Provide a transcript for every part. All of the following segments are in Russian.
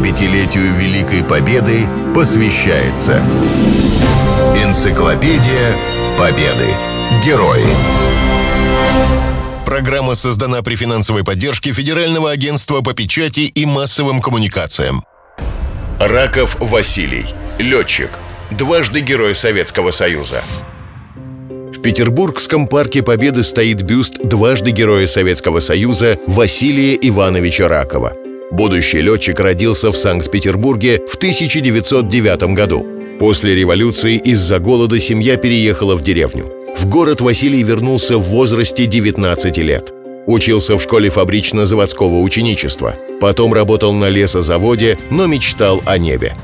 75-летию Великой Победы посвящается Энциклопедия Победы. Герои. Программа создана при финансовой поддержке Федерального агентства по печати и массовым коммуникациям. Раков Василий. Летчик. Дважды Герой Советского Союза. В Петербургском парке Победы стоит бюст дважды Героя Советского Союза Василия Ивановича Ракова. Будущий летчик родился в Санкт-Петербурге в 1909 году. После революции из-за голода семья переехала в деревню. В город Василий вернулся в возрасте 19 лет. Учился в школе фабрично-заводского ученичества. Потом работал на лесозаводе, но мечтал о небе.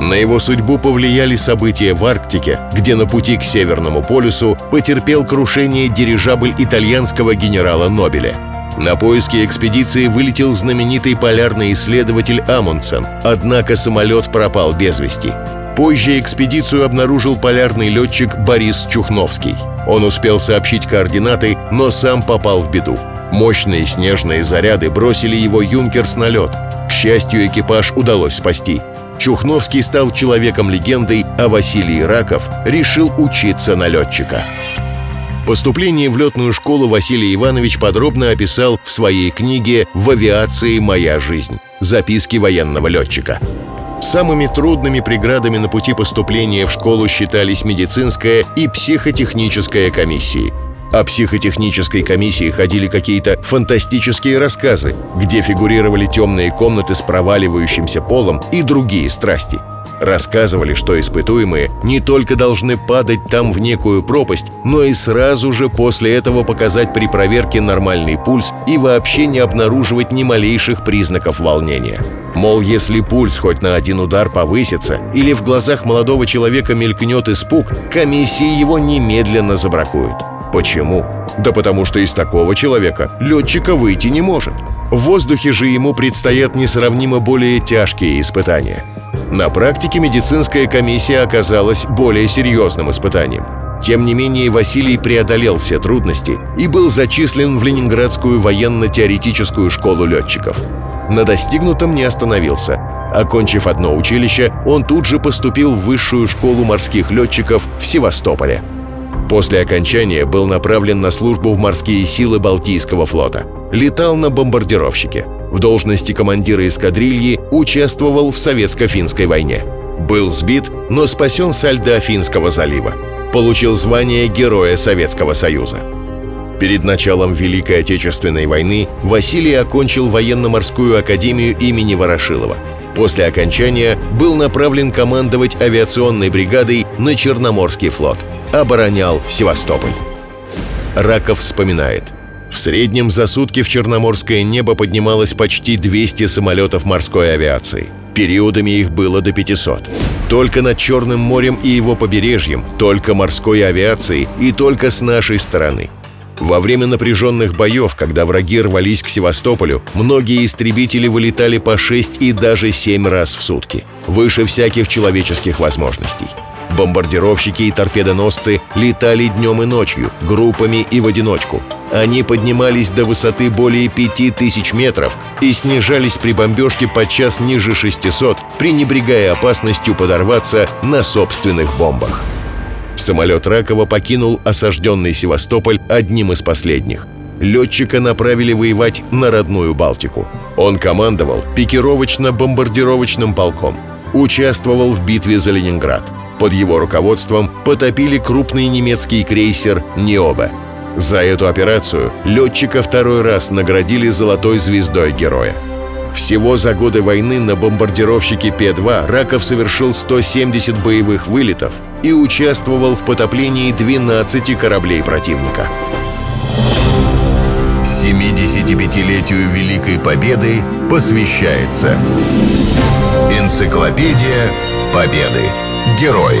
На его судьбу повлияли события в Арктике, где на пути к Северному полюсу потерпел крушение дирижабль итальянского генерала Нобеля. На поиски экспедиции вылетел знаменитый полярный исследователь Амундсен, однако самолет пропал без вести. Позже экспедицию обнаружил полярный летчик Борис Чухновский. Он успел сообщить координаты, но сам попал в беду. Мощные снежные заряды бросили его «Юнкерс» на лед. К счастью, экипаж удалось спасти. Чухновский стал человеком-легендой, а Василий Раков решил учиться на летчика. Поступление в летную школу Василий Иванович подробно описал в своей книге «В авиации моя жизнь. Записки военного летчика». Самыми трудными преградами на пути поступления в школу считались медицинская и психотехническая комиссии. О психотехнической комиссии ходили какие-то фантастические рассказы, где фигурировали темные комнаты с проваливающимся полом и другие страсти. Рассказывали, что испытуемые не только должны падать там в некую пропасть, но и сразу же после этого показать при проверке нормальный пульс и вообще не обнаруживать ни малейших признаков волнения. Мол, если пульс хоть на один удар повысится или в глазах молодого человека мелькнет испуг, комиссии его немедленно забракуют. Почему? Да потому что из такого человека летчика выйти не может. В воздухе же ему предстоят несравнимо более тяжкие испытания. На практике медицинская комиссия оказалась более серьезным испытанием. Тем не менее, Василий преодолел все трудности и был зачислен в Ленинградскую военно-теоретическую школу летчиков. На достигнутом не остановился. Окончив одно училище, он тут же поступил в высшую школу морских летчиков в Севастополе. После окончания был направлен на службу в морские силы Балтийского флота. Летал на бомбардировщике. В должности командира эскадрильи участвовал в Советско-финской войне. Был сбит, но спасен со льда Финского залива. Получил звание Героя Советского Союза. Перед началом Великой Отечественной войны Василий окончил военно-морскую академию имени Ворошилова. После окончания был направлен командовать авиационной бригадой на Черноморский флот. Оборонял Севастополь. Раков вспоминает. В среднем за сутки в Черноморское небо поднималось почти 200 самолетов морской авиации. Периодами их было до 500. Только над Черным морем и его побережьем, только морской авиацией и только с нашей стороны. Во время напряженных боев, когда враги рвались к Севастополю, многие истребители вылетали по 6 и даже 7 раз в сутки, выше всяких человеческих возможностей. Бомбардировщики и торпедоносцы летали днем и ночью, группами и в одиночку. Они поднимались до высоты более 5000 метров и снижались при бомбежке подчас ниже 600, пренебрегая опасностью подорваться на собственных бомбах. Самолет Ракова покинул осажденный Севастополь одним из последних. Летчика направили воевать на родную Балтику. Он командовал пикировочно-бомбардировочным полком. Участвовал в битве за Ленинград. Под его руководством потопили крупный немецкий крейсер «Необа». За эту операцию летчика второй раз наградили золотой звездой героя. Всего за годы войны на бомбардировщике П-2 Раков совершил 170 боевых вылетов и участвовал в потоплении 12 кораблей противника. 75-летию Великой Победы посвящается Энциклопедия Победы. Герои.